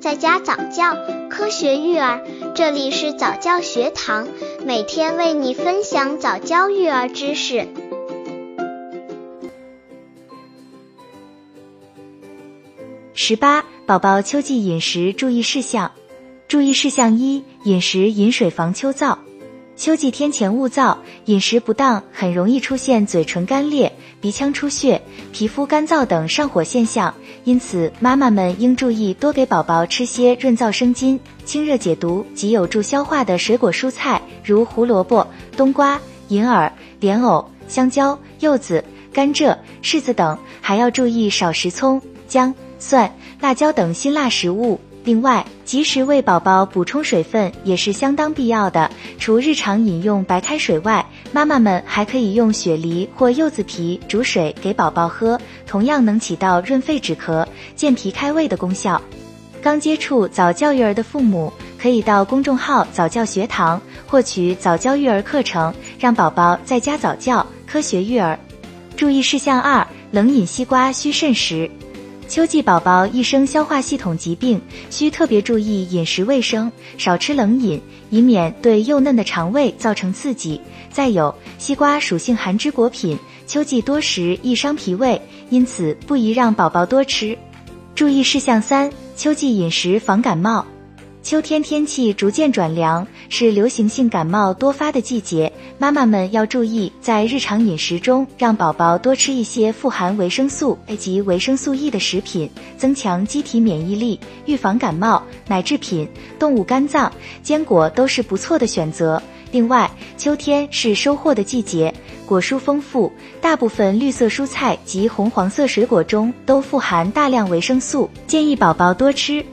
在家早教，科学育儿，这里是早教学堂，每天为你分享早教育儿知识。十八，宝宝秋季饮食注意事项。注意事项一：饮食饮水防秋燥。秋季天前物燥，饮食不当很容易出现嘴唇干裂、鼻腔出血、皮肤干燥等上火现象。因此，妈妈们应注意多给宝宝吃些润燥生津、清热解毒及有助消化的水果蔬菜，如胡萝卜、冬瓜、银耳、莲藕、香蕉、柚子、甘蔗、柿子等。还要注意少食葱、姜、蒜、辣椒等辛辣食物。另外，及时为宝宝补充水分也是相当必要的。除日常饮用白开水外，妈妈们还可以用雪梨或柚子皮煮水给宝宝喝，同样能起到润肺止咳、健脾开胃的功效。刚接触早教育儿的父母，可以到公众号早教学堂获取早教育儿课程，让宝宝在家早教，科学育儿。注意事项二：冷饮西瓜需慎食。秋季宝宝易生消化系统疾病，需特别注意饮食卫生，少吃冷饮，以免对幼嫩的肠胃造成刺激。再有，西瓜属性寒之果品，秋季多食易伤脾胃，因此不宜让宝宝多吃。注意事项三：秋季饮食防感冒。秋天天气逐渐转凉，是流行性感冒多发的季节。妈妈们要注意，在日常饮食中让宝宝多吃一些富含维生素 A 及维生素 E 的食品，增强机体免疫力，预防感冒。奶制品、动物肝脏、坚果都是不错的选择。另外，秋天是收获的季节，果蔬丰富，大部分绿色蔬菜及红黄色水果中都富含大量维生素，建议宝宝多吃。